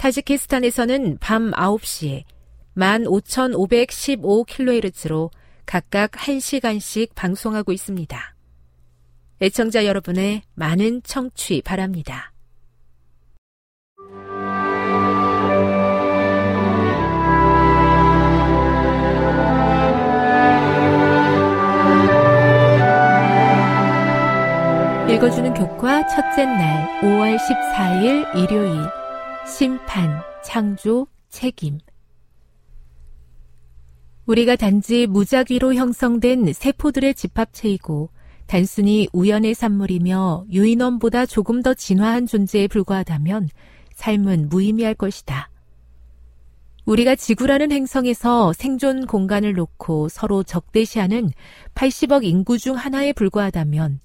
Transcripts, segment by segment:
타지키스탄에서는 밤 9시에 15,515kHz로 각각 1시간씩 방송하고 있습니다. 애청자 여러분의 많은 청취 바랍니다. 읽어주는 교과 첫째 날 5월 14일 일요일 심판, 창조, 책임. 우리가 단지 무작위로 형성된 세포들의 집합체이고 단순히 우연의 산물이며 유인원보다 조금 더 진화한 존재에 불과하다면 삶은 무의미할 것이다. 우리가 지구라는 행성에서 생존 공간을 놓고 서로 적대시하는 80억 인구 중 하나에 불과하다면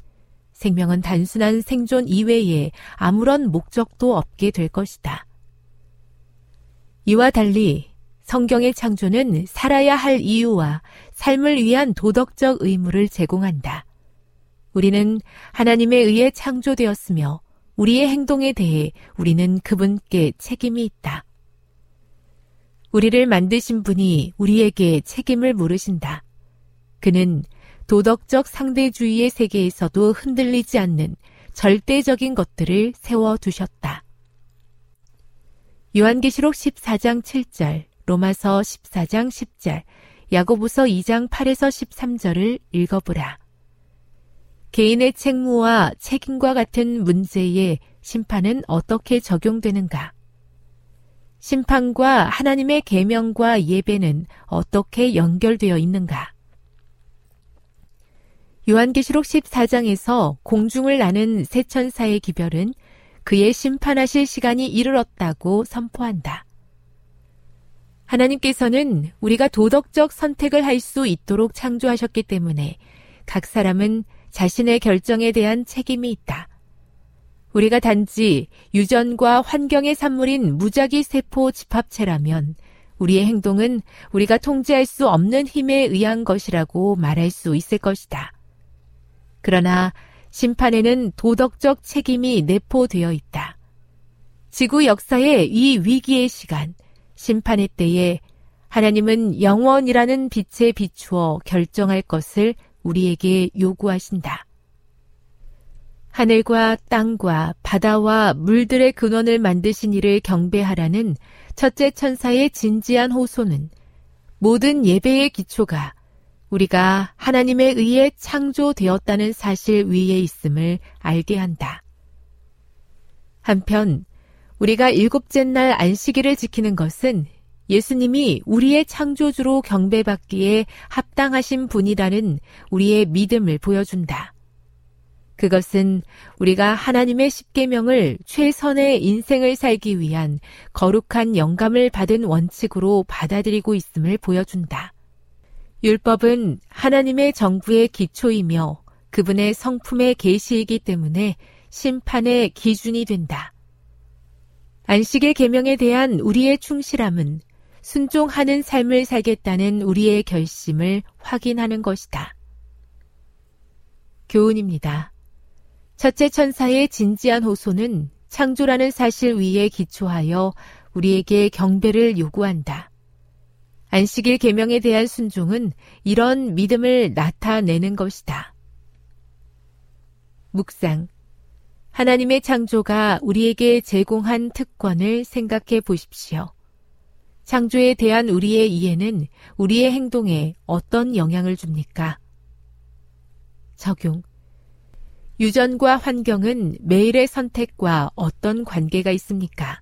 생명은 단순한 생존 이외에 아무런 목적도 없게 될 것이다. 이와 달리 성경의 창조는 살아야 할 이유와 삶을 위한 도덕적 의무를 제공한다. 우리는 하나님에 의해 창조되었으며 우리의 행동에 대해 우리는 그분께 책임이 있다. 우리를 만드신 분이 우리에게 책임을 물으신다. 그는 도덕적 상대주의의 세계에서도 흔들리지 않는 절대적인 것들을 세워두셨다. 요한계시록 14장 7절, 로마서 14장 10절, 야고보서 2장 8에서 13절을 읽어보라. 개인의 책무와 책임과 같은 문제에 심판은 어떻게 적용되는가? 심판과 하나님의 계명과 예배는 어떻게 연결되어 있는가? 요한계시록 14장에서 공중을 나는 새 천사의 기별은 그의 심판하실 시간이 이르렀다고 선포한다. 하나님께서는 우리가 도덕적 선택을 할 수 있도록 창조하셨기 때문에 각 사람은 자신의 결정에 대한 책임이 있다. 우리가 단지 유전과 환경의 산물인 무작위 세포 집합체라면 우리의 행동은 우리가 통제할 수 없는 힘에 의한 것이라고 말할 수 있을 것이다. 그러나 심판에는 도덕적 책임이 내포되어 있다. 지구 역사의 이 위기의 시간, 심판의 때에 하나님은 영원이라는 빛에 비추어 결정할 것을 우리에게 요구하신다. 하늘과 땅과 바다와 물들의 근원을 만드신 이를 경배하라는 첫째 천사의 진지한 호소는 모든 예배의 기초가 우리가 하나님에 의해 창조되었다는 사실 위에 있음을 알게 한다. 한편 우리가 일곱째 날 안식일을 지키는 것은 예수님이 우리의 창조주로 경배받기에 합당하신 분이라는 우리의 믿음을 보여준다. 그것은 우리가 하나님의 십계명을 최선의 인생을 살기 위한 거룩한 영감을 받은 원칙으로 받아들이고 있음을 보여준다. 율법은 하나님의 정부의 기초이며 그분의 성품의 계시이기 때문에 심판의 기준이 된다. 안식의 계명에 대한 우리의 충실함은 순종하는 삶을 살겠다는 우리의 결심을 확인하는 것이다. 교훈입니다. 첫째 천사의 진지한 호소는 창조라는 사실 위에 기초하여 우리에게 경배를 요구한다. 안식일 계명에 대한 순종은 이런 믿음을 나타내는 것이다. 묵상. 하나님의 창조가 우리에게 제공한 특권을 생각해 보십시오. 창조에 대한 우리의 이해는 우리의 행동에 어떤 영향을 줍니까? 적용. 유전과 환경은 매일의 선택과 어떤 관계가 있습니까?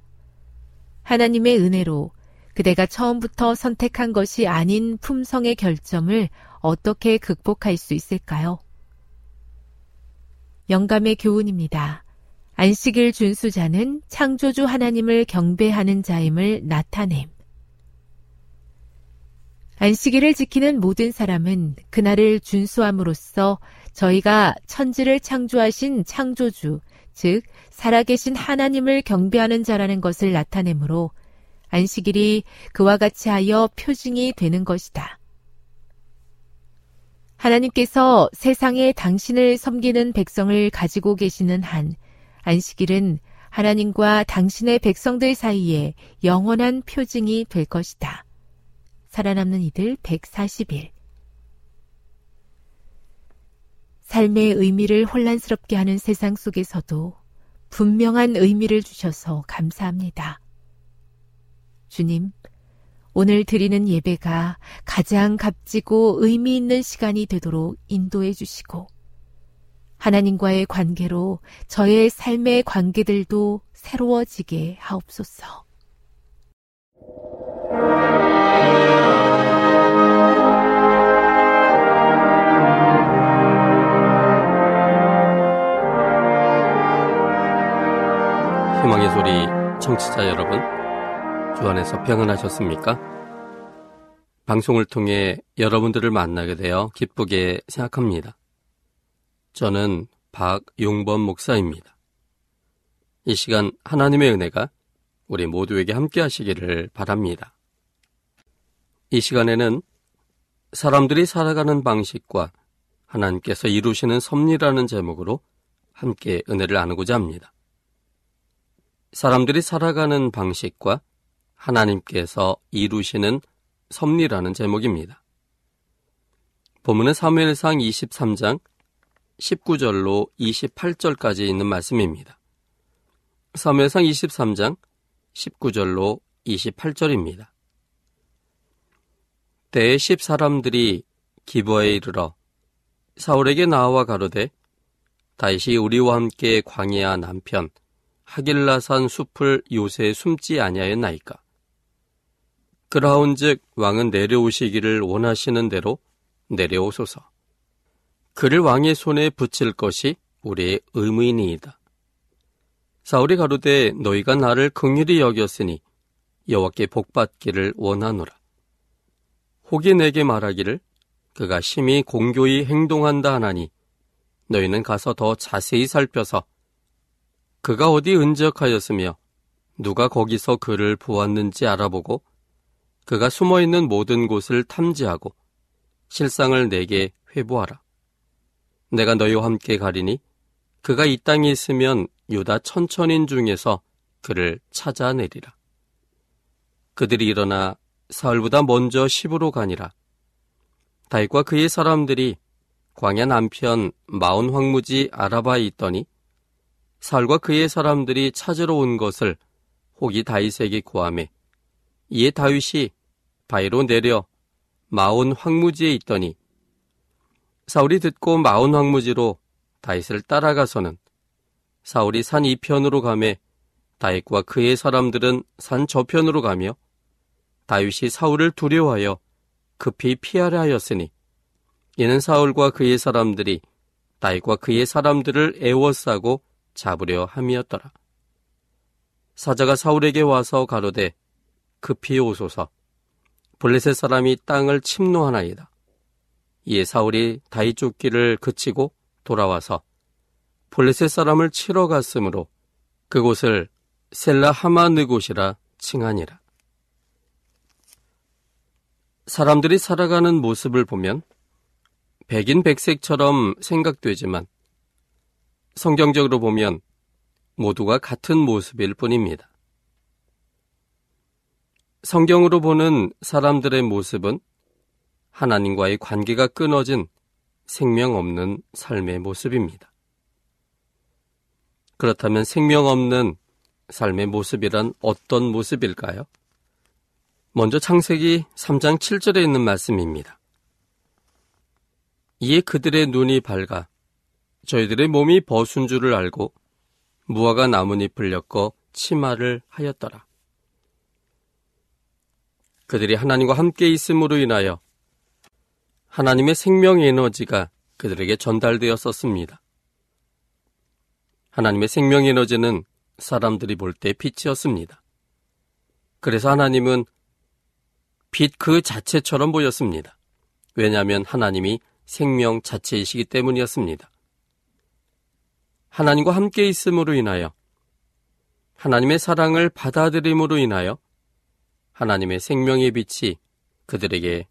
하나님의 은혜로 그대가 처음부터 선택한 것이 아닌 품성의 결점을 어떻게 극복할 수 있을까요? 영감의 교훈입니다. 안식일 준수자는 창조주 하나님을 경배하는 자임을 나타냄. 안식일을 지키는 모든 사람은 그날을 준수함으로써 저희가 천지를 창조하신 창조주, 즉 살아계신 하나님을 경배하는 자라는 것을 나타내므로 안식일이 그와 같이 하여 표징이 되는 것이다. 하나님께서 세상에 당신을 섬기는 백성을 가지고 계시는 한 안식일은 하나님과 당신의 백성들 사이에 영원한 표징이 될 것이다. 살아남는 이들 140일 삶의 의미를 혼란스럽게 하는 세상 속에서도 분명한 의미를 주셔서 감사합니다. 주님, 오늘 드리는 예배가 가장 값지고 의미 있는 시간이 되도록 인도해 주시고, 하나님과의 관계로 저의 삶의 관계들도 새로워지게 하옵소서. 희망의 소리 청취자 여러분, 주 안에서 평안하셨습니까? 방송을 통해 여러분들을 만나게 되어 기쁘게 생각합니다. 저는 박용범 목사입니다. 이 시간 하나님의 은혜가 우리 모두에게 함께 하시기를 바랍니다. 이 시간에는 사람들이 살아가는 방식과 하나님께서 이루시는 섭리라는 제목으로 함께 은혜를 나누고자 합니다. 사람들이 살아가는 방식과 하나님께서 이루시는 섭리라는 제목입니다. 본문은 사무엘상 23장 19절로 28절까지 있는 말씀입니다. 사무엘상 23장 19절로 28절입니다. 대십 사람들이 기버에 이르러 사울에게 나와 가로되 다시 우리와 함께 광야 남편 하길라산 숲을 요새 숨지 아니하였나이까. 그라운즉 왕은 내려오시기를 원하시는 대로 내려오소서. 그를 왕의 손에 붙일 것이 우리의 의무이니이다. 사울이 가로되 너희가 나를 긍휼히 여겼으니 여호와께 복받기를 원하노라. 혹이 내게 말하기를 그가 심히 공교히 행동한다 하나니 너희는 가서 더 자세히 살펴서 그가 어디 은적하였으며 누가 거기서 그를 보았는지 알아보고 그가 숨어 있는 모든 곳을 탐지하고 실상을 내게 회부하라. 내가 너희와 함께 가리니 그가 이 땅에 있으면 유다 천천인 중에서 그를 찾아내리라. 그들이 일어나 사울보다 먼저 시부로 가니라. 다윗과 그의 사람들이 광야 남편 마온 황무지 아라바에 있더니 살과 그의 사람들이 찾으러 온 것을 혹이 다윗에게 구함에 이에 다윗이 바위로 내려 마온 황무지에 있더니 사울이 듣고 마온 황무지로 다윗을 따라가서는 사울이 산 이편으로 가매 다윗과 그의 사람들은 산 저편으로 가며 다윗이 사울을 두려워하여 급히 피하려 하였으니 이는 사울과 그의 사람들이 다윗과 그의 사람들을 애워싸고 잡으려 함이었더라. 사자가 사울에게 와서 가로되 급히 오소서 블레셋 사람이 땅을 침노하나이다. 이에 사울이 다윗 쫓기를 그치고 돌아와서 블레셋 사람을 치러 갔으므로 그곳을 셀라 하마느 곳이라 칭하니라. 사람들이 살아가는 모습을 보면 백인 백색처럼 생각되지만 성경적으로 보면 모두가 같은 모습일 뿐입니다. 성경으로 보는 사람들의 모습은 하나님과의 관계가 끊어진 생명 없는 삶의 모습입니다. 그렇다면 생명 없는 삶의 모습이란 어떤 모습일까요? 먼저 창세기 3장 7절에 있는 말씀입니다. 이에 그들의 눈이 밝아 저희들의 몸이 버순 줄을 알고 무화과 나뭇잎을 엮어 치마를 하였더라. 그들이 하나님과 함께 있음으로 인하여 하나님의 생명 에너지가 그들에게 전달되었었습니다. 하나님의 생명 에너지는 사람들이 볼 때 빛이었습니다. 그래서 하나님은 빛 그 자체처럼 보였습니다. 왜냐하면 하나님이 생명 자체이시기 때문이었습니다. 하나님과 함께 있음으로 인하여 하나님의 사랑을 받아들임으로 인하여 하나님의 생명의 빛이 그들에게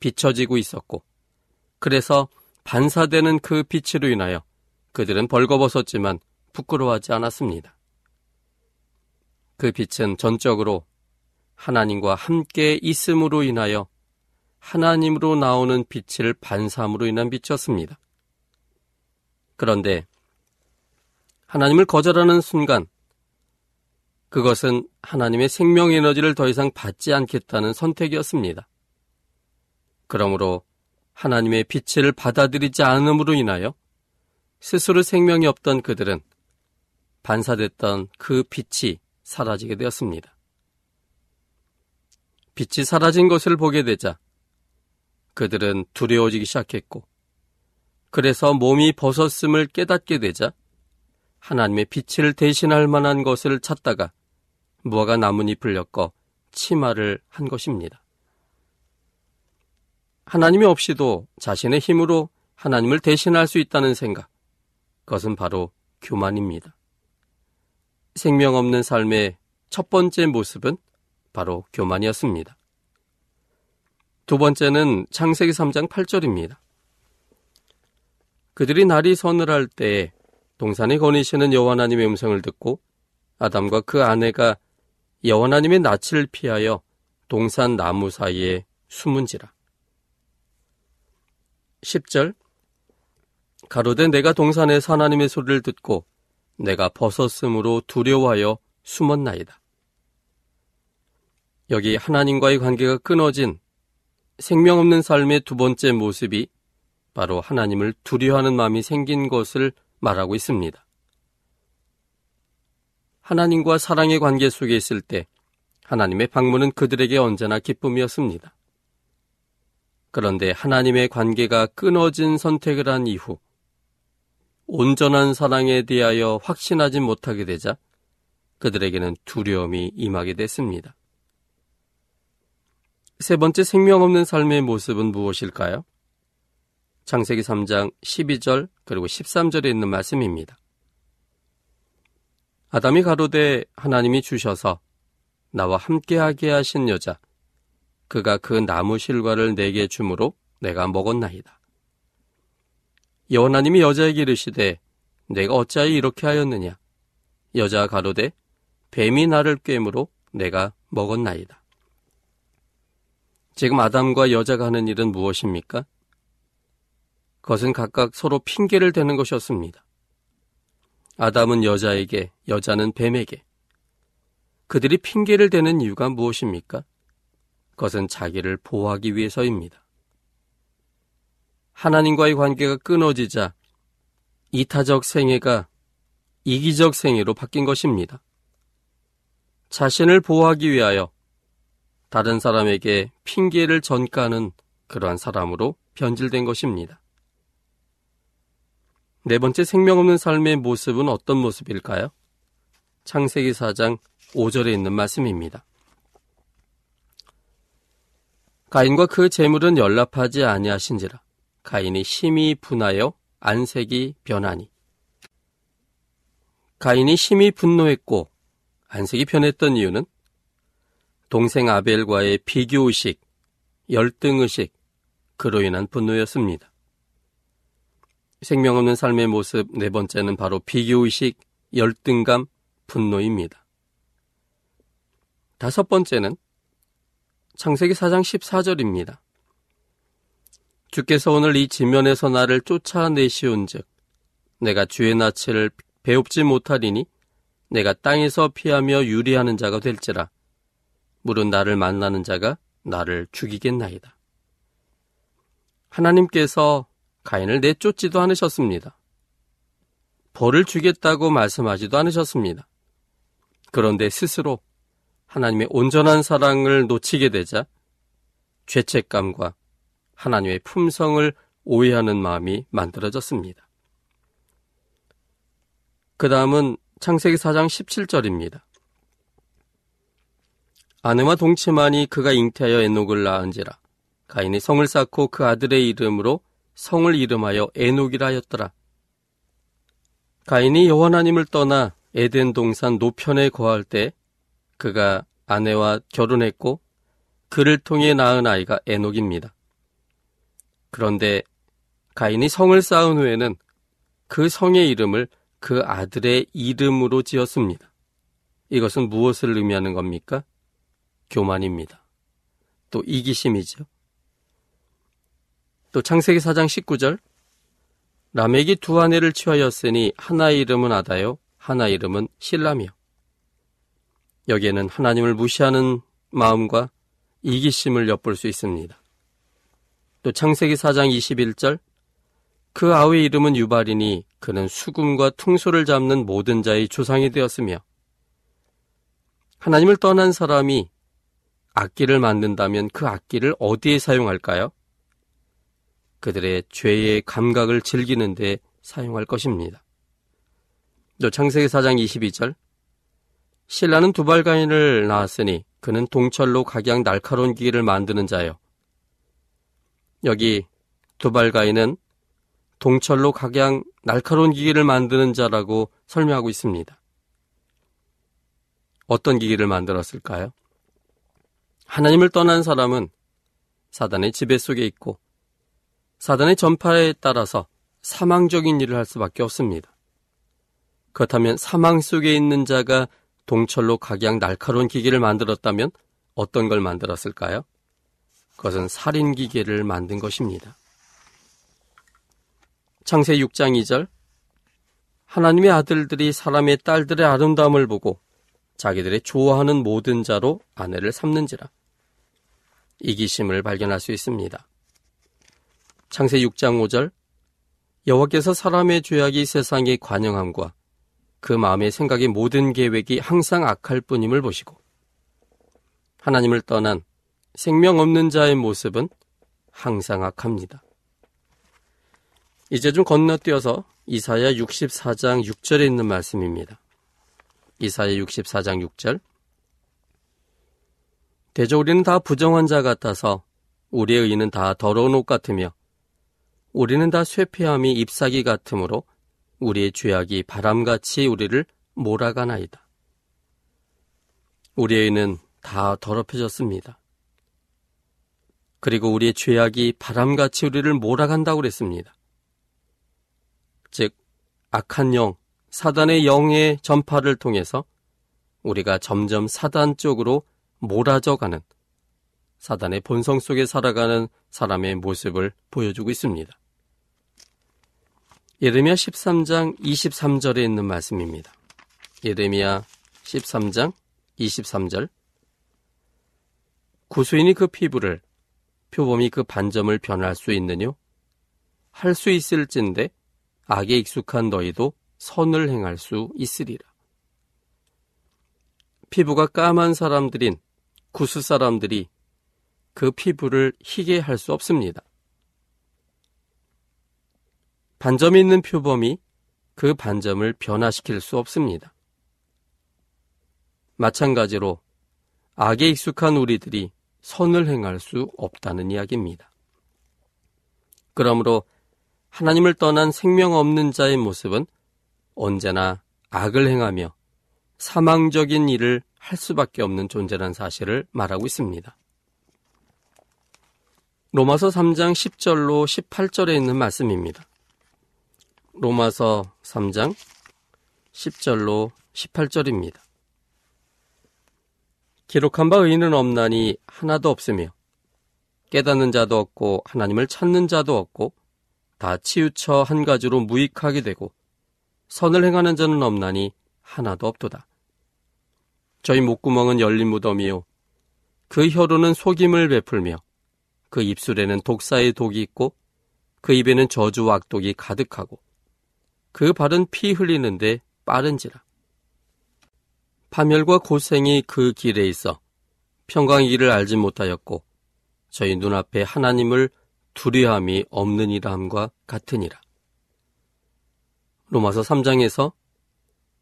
비춰지고 있었고 그래서 반사되는 그 빛으로 인하여 그들은 벌거벗었지만 부끄러워하지 않았습니다. 그 빛은 전적으로 하나님과 함께 있음으로 인하여 하나님으로 나오는 빛을 반사함으로 인한 빛이었습니다. 그런데 하나님을 거절하는 순간 그것은 하나님의 생명 에너지를 더 이상 받지 않겠다는 선택이었습니다. 그러므로 하나님의 빛을 받아들이지 않음으로 인하여 스스로 생명이 없던 그들은 반사됐던 그 빛이 사라지게 되었습니다. 빛이 사라진 것을 보게 되자 그들은 두려워지기 시작했고 그래서 몸이 벗었음을 깨닫게 되자 하나님의 빛을 대신할 만한 것을 찾다가 무화과 나뭇잎을 엮어 치마를 한 것입니다. 하나님이 없이도 자신의 힘으로 하나님을 대신할 수 있다는 생각. 그것은 바로 교만입니다. 생명 없는 삶의 첫 번째 모습은 바로 교만이었습니다. 두 번째는 창세기 3장 8절입니다. 그들이 날이 서늘할 때에 동산에 거니시는 여호와 하나님의 음성을 듣고 아담과 그 아내가 여호와 하나님의 낯을 피하여 동산 나무 사이에 숨은지라. 10절 가로되 내가 동산에 하나님의 소리를 듣고 내가 벗었으므로 두려워하여 숨었나이다. 여기 하나님과의 관계가 끊어진 생명 없는 삶의 두 번째 모습이 바로 하나님을 두려워하는 마음이 생긴 것을 말하고 있습니다. 하나님과 사랑의 관계 속에 있을 때 하나님의 방문은 그들에게 언제나 기쁨이었습니다. 그런데 하나님의 관계가 끊어진 선택을 한 이후 온전한 사랑에 대하여 확신하지 못하게 되자 그들에게는 두려움이 임하게 됐습니다. 세 번째 생명 없는 삶의 모습은 무엇일까요? 창세기 3장 12절 그리고 13절에 있는 말씀입니다. 아담이 가로되 하나님이 주셔서 나와 함께하게 하신 여자 그가 그 나무 실과를 내게 주므로 내가 먹었나이다. 여호와 하나님이 여자에게 이르시되 내가 어찌하여 이렇게 하였느냐 여자 가로되 뱀이 나를 꿰므로 내가 먹었나이다. 지금 아담과 여자가 하는 일은 무엇입니까? 그것은 각각 서로 핑계를 대는 것이었습니다. 아담은 여자에게, 여자는 뱀에게. 그들이 핑계를 대는 이유가 무엇입니까? 그것은 자기를 보호하기 위해서입니다. 하나님과의 관계가 끊어지자 이타적 생애가 이기적 생애로 바뀐 것입니다. 자신을 보호하기 위하여 다른 사람에게 핑계를 전가하는 그러한 사람으로 변질된 것입니다. 네 번째 생명 없는 삶의 모습은 어떤 모습일까요? 창세기 4장 5절에 있는 말씀입니다. 가인과 그 재물은 연락하지 아니하신지라 가인이 심히 분하여 안색이 변하니 가인이 심히 분노했고 안색이 변했던 이유는 동생 아벨과의 비교의식, 열등의식, 그로 인한 분노였습니다. 생명 없는 삶의 모습 네 번째는 바로 비교의식, 열등감, 분노입니다. 다섯 번째는 창세기 4장 14절입니다. 주께서 오늘 이 지면에서 나를 쫓아내시온 즉, 내가 주의 낯을 배웁지 못하리니 내가 땅에서 피하며 유리하는 자가 될지라. 물은 나를 만나는 자가 나를 죽이겠나이다. 하나님께서 가인을 내쫓지도 않으셨습니다. 벌을 주겠다고 말씀하지도 않으셨습니다. 그런데 스스로 하나님의 온전한 사랑을 놓치게 되자 죄책감과 하나님의 품성을 오해하는 마음이 만들어졌습니다. 그 다음은 창세기 4장 17절입니다. 아내와 동치만이 그가 잉태하여 에녹을 낳은지라 가인이 성을 쌓고 그 아들의 이름으로 성을 이름하여 에녹이라 하였더라. 가인이 여호와 하나님을 떠나 에덴 동산 노편에 거할 때 그가 아내와 결혼했고 그를 통해 낳은 아이가 에녹입니다. 그런데 가인이 성을 쌓은 후에는 그 성의 이름을 그 아들의 이름으로 지었습니다. 이것은 무엇을 의미하는 겁니까? 교만입니다. 또 이기심이죠. 또 창세기 4장 19절 라멕이 두 아내를 취하였으니 하나의 이름은 아다요 하나 이름은 실라며 여기에는 하나님을 무시하는 마음과 이기심을 엿볼 수 있습니다. 또 창세기 4장 21절 그 아우의 이름은 유발이니 그는 수금과 퉁소를 잡는 모든 자의 조상이 되었으며 하나님을 떠난 사람이 악기를 만든다면 그 악기를 어디에 사용할까요? 그들의 죄의 감각을 즐기는 데 사용할 것입니다. 또 창세기 4장 22절 신라는 두발 가인을 낳았으니 그는 동철로 각양 날카로운 기기를 만드는 자요. 여기 두발 가인은 동철로 각양 날카로운 기기를 만드는 자라고 설명하고 있습니다. 어떤 기기를 만들었을까요? 하나님을 떠난 사람은 사단의 지배 속에 있고 사단의 전파에 따라서 사망적인 일을 할 수밖에 없습니다. 그렇다면 사망 속에 있는 자가 동철로 각양 날카로운 기계를 만들었다면 어떤 걸 만들었을까요? 그것은 살인 기계를 만든 것입니다. 창세 6장 2절 하나님의 아들들이 사람의 딸들의 아름다움을 보고 자기들의 좋아하는 모든 자로 아내를 삼는지라. 이기심을 발견할 수 있습니다. 창세 6장 5절 여호와께서 사람의 죄악이 세상에 관영함과 그 마음의 생각의 모든 계획이 항상 악할 뿐임을 보시고 하나님을 떠난 생명 없는 자의 모습은 항상 악합니다. 이제 좀 건너뛰어서 이사야 64장 6절에 있는 말씀입니다. 이사야 64장 6절 대저 우리는 다 부정한 자 같아서 우리의 의는 다 더러운 옷 같으며 우리는 다 쇠폐함이 잎사귀 같으므로 우리의 죄악이 바람같이 우리를 몰아가나이다. 우리의 의는 다 더럽혀졌습니다. 그리고 우리의 죄악이 바람같이 우리를 몰아간다고 그랬습니다. 즉, 악한 영, 사단의 영의 전파를 통해서 우리가 점점 사단 쪽으로 몰아져 가는 사단의 본성 속에 살아가는 사람의 모습을 보여주고 있습니다. 예레미야 13장 23절에 있는 말씀입니다. 예레미야 13장 23절 구수인이 그 피부를 표범이 그 반점을 변할 수 있느뇨? 할 수 있을진데 악에 익숙한 너희도 선을 행할 수 있으리라. 피부가 까만 사람들인 구스 사람들이 그 피부를 희게 할 수 없습니다. 반점이 있는 표범이 그 반점을 변화시킬 수 없습니다. 마찬가지로 악에 익숙한 우리들이 선을 행할 수 없다는 이야기입니다. 그러므로 하나님을 떠난 생명 없는 자의 모습은 언제나 악을 행하며 사망적인 일을 할 수밖에 없는 존재란 사실을 말하고 있습니다. 로마서 3장 10절로 18절에 있는 말씀입니다. 로마서 3장 10절로 18절입니다. 기록한 바 의인은 없나니 하나도 없으며 깨닫는 자도 없고 하나님을 찾는 자도 없고 다 치우쳐 한 가지로 무익하게 되고 선을 행하는 자는 없나니 하나도 없도다. 저희 목구멍은 열린 무덤이요 그 혀로는 속임을 베풀며 그 입술에는 독사의 독이 있고 그 입에는 저주와 악독이 가득하고 그 발은 피 흘리는데 빠른지라. 파멸과 고생이 그 길에 있어 평강의 길을 알지 못하였고 저희 눈앞에 하나님을 두려함이 없느니라 함과 같으니라. 로마서 3장에서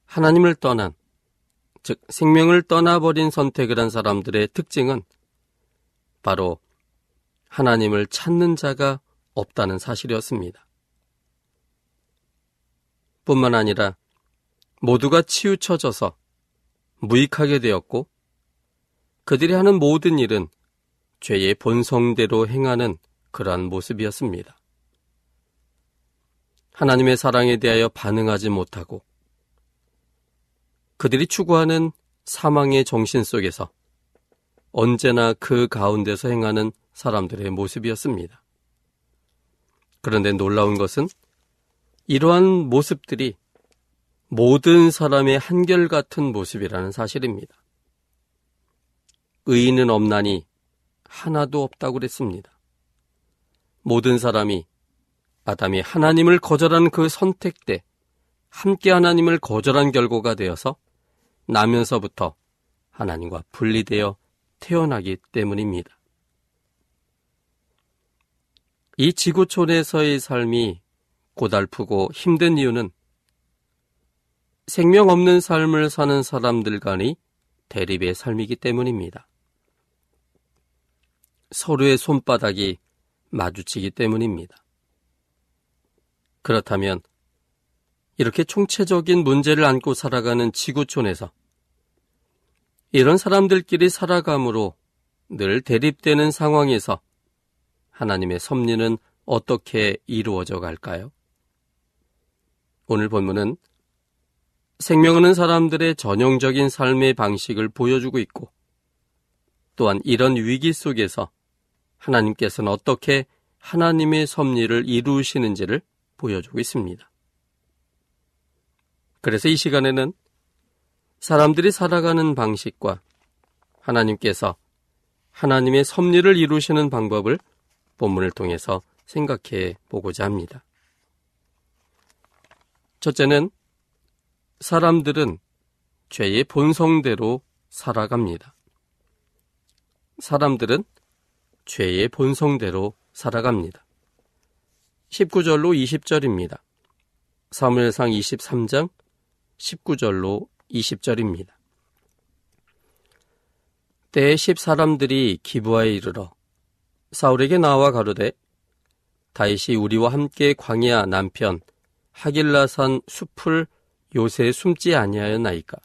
하나님을 떠난 즉 생명을 떠나버린 선택을 한 사람들의 특징은 바로 하나님을 찾는 자가 없다는 사실이었습니다. 뿐만 아니라 모두가 치우쳐져서 무익하게 되었고 그들이 하는 모든 일은 죄의 본성대로 행하는 그러한 모습이었습니다. 하나님의 사랑에 대하여 반응하지 못하고 그들이 추구하는 사망의 정신 속에서 언제나 그 가운데서 행하는 사람들의 모습이었습니다. 그런데 놀라운 것은 이러한 모습들이 모든 사람의 한결같은 모습이라는 사실입니다. 의인은 없나니 하나도 없다고 그랬습니다. 모든 사람이 아담이 하나님을 거절한 그 선택 때 함께 하나님을 거절한 결과가 되어서 나면서부터 하나님과 분리되어 태어나기 때문입니다. 이 지구촌에서의 삶이 고달프고 힘든 이유는 생명 없는 삶을 사는 사람들 간의 대립의 삶이기 때문입니다. 서로의 손바닥이 마주치기 때문입니다. 그렇다면 이렇게 총체적인 문제를 안고 살아가는 지구촌에서 이런 사람들끼리 살아감으로 늘 대립되는 상황에서 하나님의 섭리는 어떻게 이루어져 갈까요? 오늘 본문은 생명 없는 사람들의 전형적인 삶의 방식을 보여주고 있고 또한 이런 위기 속에서 하나님께서는 어떻게 하나님의 섭리를 이루시는지를 보여주고 있습니다. 그래서 이 시간에는 사람들이 살아가는 방식과 하나님께서 하나님의 섭리를 이루시는 방법을 본문을 통해서 생각해 보고자 합니다. 첫째는 사람들은 죄의 본성대로 살아갑니다. 사람들은 죄의 본성대로 살아갑니다. 19절로 20절입니다. 사무엘상 23장 19절로 20절입니다. 때에 십 사람들이 기부하에 이르러 사울에게 나와 가로되 다윗이 우리와 함께 광야 남편 하길라산 숲을 요새 숨지 아니하였나이까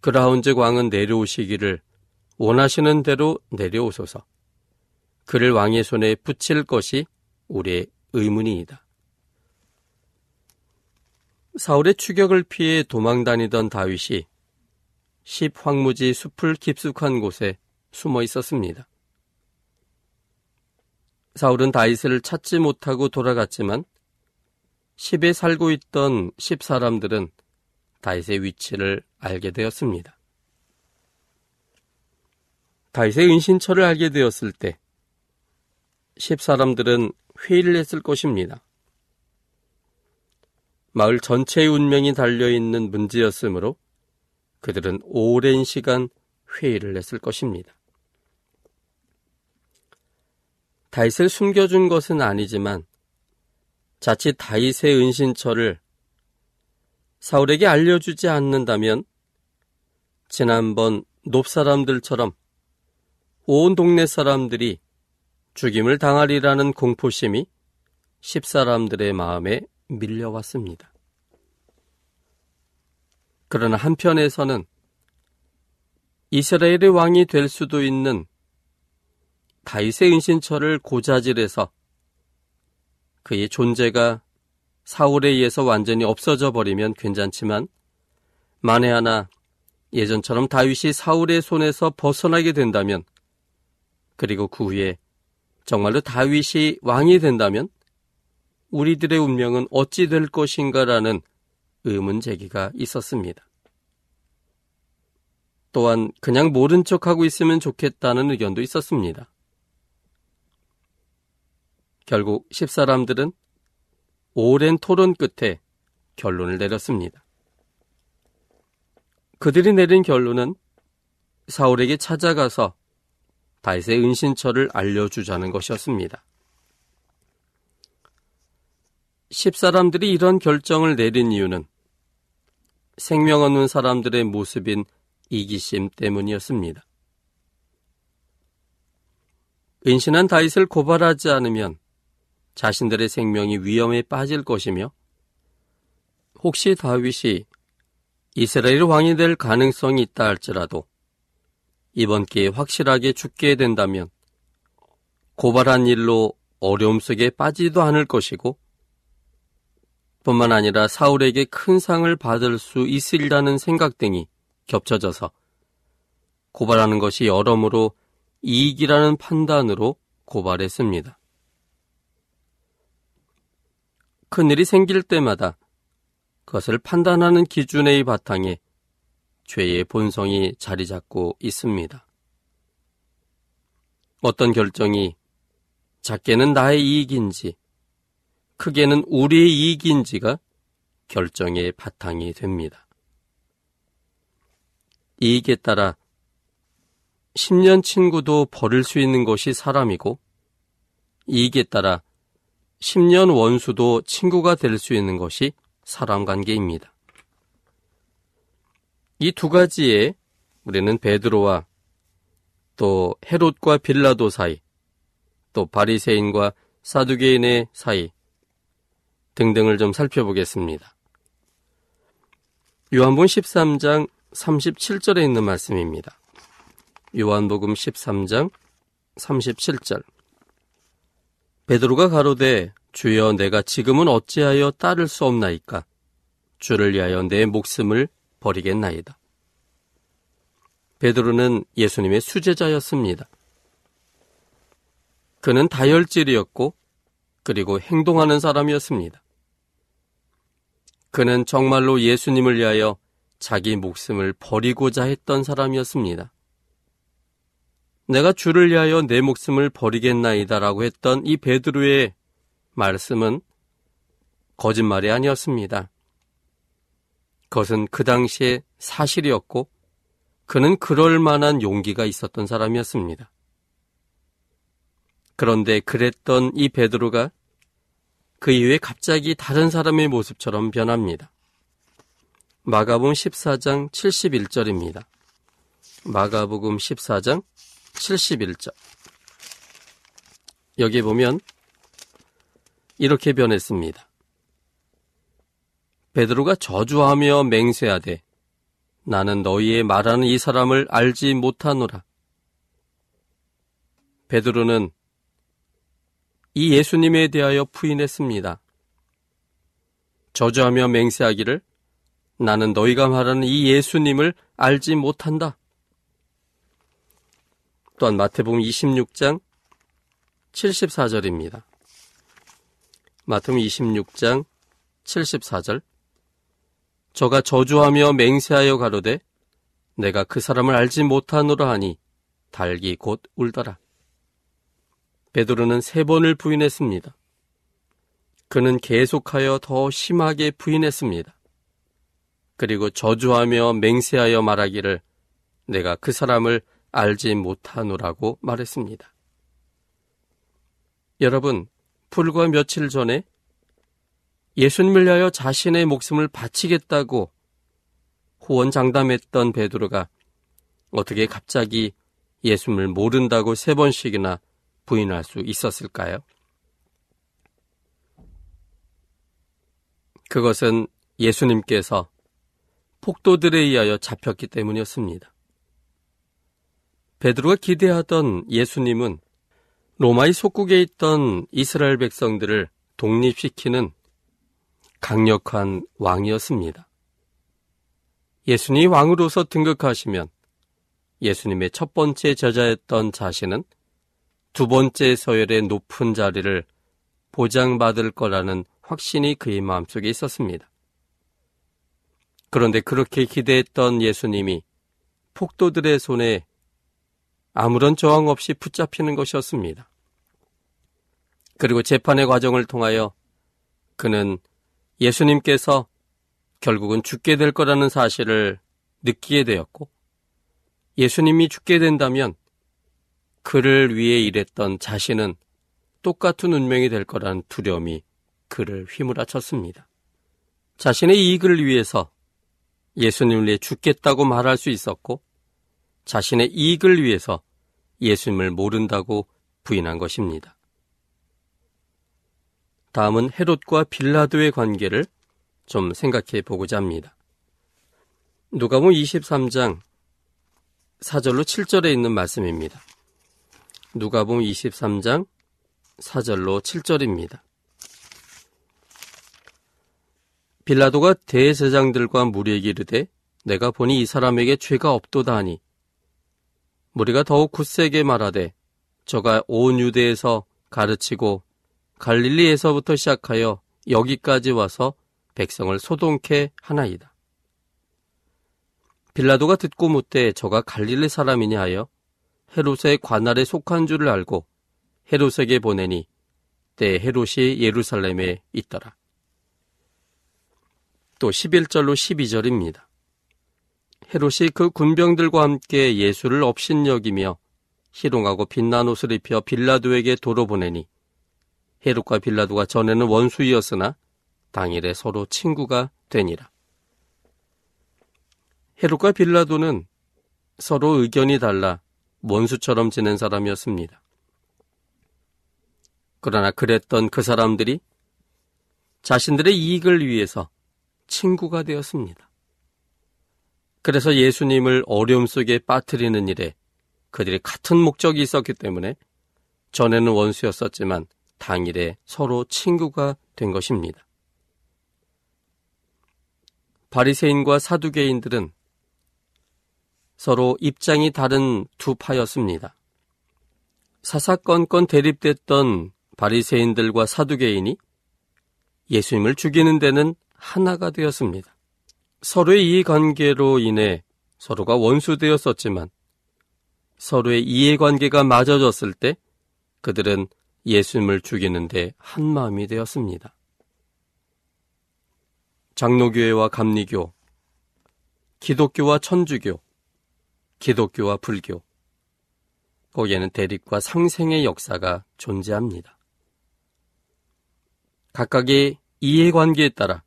그라운즈 왕은 내려오시기를 원하시는 대로 내려오소서 그를 왕의 손에 붙일 것이 우리의 의문이이다. 사울의 추격을 피해 도망다니던 다윗이 십 황무지 숲을 깊숙한 곳에 숨어 있었습니다. 사울은 다윗을 찾지 못하고 돌아갔지만 십에 살고 있던 십 사람들은 다윗의 위치를 알게 되었습니다. 다윗의 은신처를 알게 되었을 때 십 사람들은 회의를 했을 것입니다. 마을 전체의 운명이 달려있는 문제였으므로 그들은 오랜 시간 회의를 했을 것입니다. 다윗을 숨겨준 것은 아니지만 자칫 다윗의 은신처를 사울에게 알려주지 않는다면 지난번 높 사람들처럼 온 동네 사람들이 죽임을 당하리라는 공포심이 십사람들의 마음에 밀려왔습니다. 그러나 한편에서는 이스라엘의 왕이 될 수도 있는 다윗의 은신처를 고자질해서 그의 존재가 사울에 의해서 완전히 없어져 버리면 괜찮지만 만에 하나 예전처럼 다윗이 사울의 손에서 벗어나게 된다면 그리고 그 후에 정말로 다윗이 왕이 된다면 우리들의 운명은 어찌 될 것인가라는 의문 제기가 있었습니다. 또한 그냥 모른 척하고 있으면 좋겠다는 의견도 있었습니다. 결국 십사람들은 오랜 토론 끝에 결론을 내렸습니다. 그들이 내린 결론은 사울에게 찾아가서 다윗의 은신처를 알려주자는 것이었습니다. 십사람들이 이런 결정을 내린 이유는 생명 없는 사람들의 모습인 이기심 때문이었습니다. 은신한 다윗을 고발하지 않으면 자신들의 생명이 위험에 빠질 것이며 혹시 다윗이 이스라엘 왕이 될 가능성이 있다 할지라도 이번 기회에 확실하게 죽게 된다면 고발한 일로 어려움 속에 빠지도 않을 것이고 뿐만 아니라 사울에게 큰 상을 받을 수 있으리라는 생각 등이 겹쳐져서 고발하는 것이 여러모로 이익이라는 판단으로 고발했습니다. 큰일이 생길 때마다 그것을 판단하는 기준의 바탕에 죄의 본성이 자리 잡고 있습니다. 어떤 결정이 작게는 나의 이익인지 크게는 우리의 이익인지가 결정의 바탕이 됩니다. 이익에 따라 10년 친구도 버릴 수 있는 것이 사람이고 이익에 따라 10년 원수도 친구가 될 수 있는 것이 사람 관계입니다. 이 두 가지에 우리는 베드로와 또 헤롯과 빌라도 사이, 또 바리새인과 사두개인의 사이 등등을 좀 살펴보겠습니다. 요한복음 13장 37절에 있는 말씀입니다. 요한복음 13장 37절 베드로가 가로되 주여 내가 지금은 어찌하여 따를 수 없나이까 주를 위하여 내 목숨을 버리겠나이다. 베드로는 예수님의 수제자였습니다. 그는 다혈질이었고 그리고 행동하는 사람이었습니다. 그는 정말로 예수님을 위하여 자기 목숨을 버리고자 했던 사람이었습니다. 내가 주를 위하여 내 목숨을 버리겠나이다라고 했던 이 베드로의 말씀은 거짓말이 아니었습니다. 그것은 그 당시에 사실이었고 그는 그럴 만한 용기가 있었던 사람이었습니다. 그런데 그랬던 이 베드로가 그 이후에 갑자기 다른 사람의 모습처럼 변합니다. 마가복음 14장 71절입니다. 마가복음 14장 71절. 여기 보면 이렇게 변했습니다. 베드로가 저주하며 맹세하되 나는 너희의 말하는 이 사람을 알지 못하노라. 베드로는 이 예수님에 대하여 부인했습니다. 저주하며 맹세하기를 나는 너희가 말하는 이 예수님을 알지 못한다. 또한 마태복음 26장 74절입니다. 마태복음 26장 74절 저가 저주하며 맹세하여 가로되 내가 그 사람을 알지 못하노라 하니 달기 곧 울더라. 베드로는 세 번을 부인했습니다. 그는 계속하여 더 심하게 부인했습니다. 그리고 저주하며 맹세하여 말하기를 내가 그 사람을 알지 못하노라고 말했습니다. 여러분, 불과 며칠 전에 예수님을 위하여 자신의 목숨을 바치겠다고 호언장담했던 베드로가 어떻게 갑자기 예수님을 모른다고 세 번씩이나 부인할 수 있었을까요? 그것은 예수님께서 폭도들에 의하여 잡혔기 때문이었습니다. 베드로가 기대하던 예수님은 로마의 속국에 있던 이스라엘 백성들을 독립시키는 강력한 왕이었습니다. 예수님이 왕으로서 등극하시면 예수님의 첫 번째 저자였던 자신은 두 번째 서열의 높은 자리를 보장받을 거라는 확신이 그의 마음속에 있었습니다. 그런데 그렇게 기대했던 예수님이 폭도들의 손에 아무런 저항 없이 붙잡히는 것이었습니다. 그리고 재판의 과정을 통하여 그는 예수님께서 결국은 죽게 될 거라는 사실을 느끼게 되었고 예수님이 죽게 된다면 그를 위해 일했던 자신은 똑같은 운명이 될 거라는 두려움이 그를 휘몰아쳤습니다. 자신의 이익을 위해서 예수님을 위해 죽겠다고 말할 수 있었고 자신의 이익을 위해서 예수님을 모른다고 부인한 것입니다. 다음은 헤롯과 빌라도의 관계를 좀 생각해 보고자 합니다. 누가복음 23장 4절로 7절에 있는 말씀입니다. 누가복음 23장 4절로 7절입니다. 빌라도가 대제장들과 무리에게 이르되 내가 보니 이 사람에게 죄가 없도다 하니 무리가 더욱 굳세게 말하되 저가 온 유대에서 가르치고 갈릴리에서부터 시작하여 여기까지 와서 백성을 소동케 하나이다. 빌라도가 듣고 묻되 저가 갈릴리 사람이냐 하여 헤롯의 관할에 속한 줄을 알고 헤롯에게 보내니 때 헤롯이 예루살렘에 있더라. 또 11절로 12절입니다. 헤롯이 그 군병들과 함께 예수를 업신여기며 희롱하고 빛난 옷을 입혀 빌라도에게 도로 보내니 헤롯과 빌라도가 전에는 원수이었으나 당일에 서로 친구가 되니라. 헤롯과 빌라도는 서로 의견이 달라 원수처럼 지낸 사람이었습니다. 그러나 그랬던 그 사람들이 자신들의 이익을 위해서 친구가 되었습니다. 그래서 예수님을 어려움 속에 빠뜨리는 일에 그들이 같은 목적이 있었기 때문에 전에는 원수였었지만 당일에 서로 친구가 된 것입니다. 바리새인과 사두개인들은 서로 입장이 다른 두 파였습니다. 사사건건 대립됐던 바리새인들과 사두개인이 예수님을 죽이는 데는 하나가 되었습니다. 서로의 이해관계로 인해 서로가 원수되었었지만 서로의 이해관계가 맞아졌을 때 그들은 예수님을 죽이는데 한 마음이 되었습니다. 장로교회와 감리교, 기독교와 천주교, 기독교와 불교, 거기에는 대립과 상생의 역사가 존재합니다. 각각의 이해관계에 따라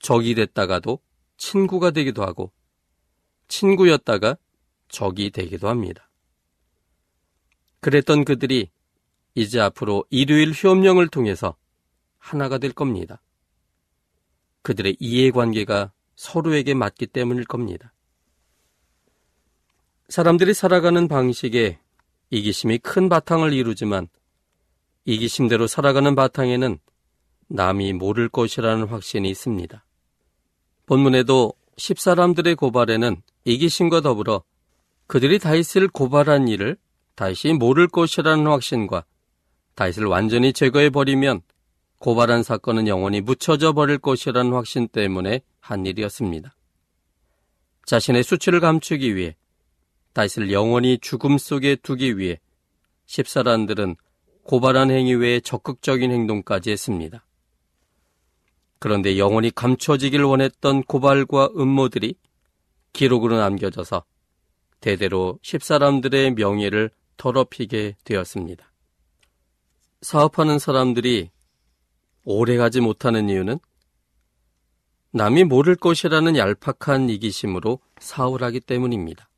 적이 됐다가도 친구가 되기도 하고 친구였다가 적이 되기도 합니다. 그랬던 그들이 이제 앞으로 일요일 휴업령을 통해서 하나가 될 겁니다. 그들의 이해관계가 서로에게 맞기 때문일 겁니다. 사람들이 살아가는 방식에 이기심이 큰 바탕을 이루지만 이기심대로 살아가는 바탕에는 남이 모를 것이라는 확신이 있습니다. 본문에도 십사람들의 고발에는 이기심과 더불어 그들이 다윗을 고발한 일을 다윗이 모를 것이라는 확신과 다윗을 완전히 제거해 버리면 고발한 사건은 영원히 묻혀져 버릴 것이라는 확신 때문에 한 일이었습니다. 자신의 수치를 감추기 위해 다윗을 영원히 죽음 속에 두기 위해 십사람들은 고발한 행위 외에 적극적인 행동까지 했습니다. 그런데 영원히 감춰지길 원했던 고발과 음모들이 기록으로 남겨져서 대대로 십사람들의 명예를 더럽히게 되었습니다. 사업하는 사람들이 오래 가지 못하는 이유는 남이 모를 것이라는 얄팍한 이기심으로 사울 하기 때문입니다.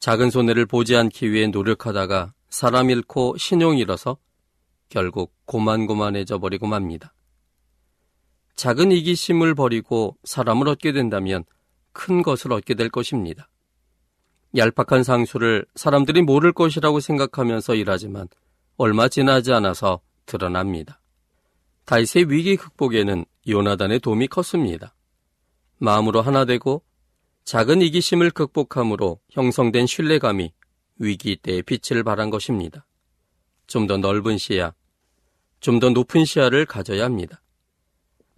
작은 손해를 보지 않기 위해 노력하다가 사람 잃고 신용 잃어서 결국 고만고만해져 버리고 맙니다. 작은 이기심을 버리고 사람을 얻게 된다면 큰 것을 얻게 될 것입니다. 얄팍한 상수를 사람들이 모를 것이라고 생각하면서 일하지만 얼마 지나지 않아서 드러납니다. 다윗의 위기 극복에는 요나단의 도움이 컸습니다. 마음으로 하나 되고 작은 이기심을 극복함으로 형성된 신뢰감이 위기 때의 빛을 발한 것입니다. 좀 더 넓은 시야, 좀 더 높은 시야를 가져야 합니다.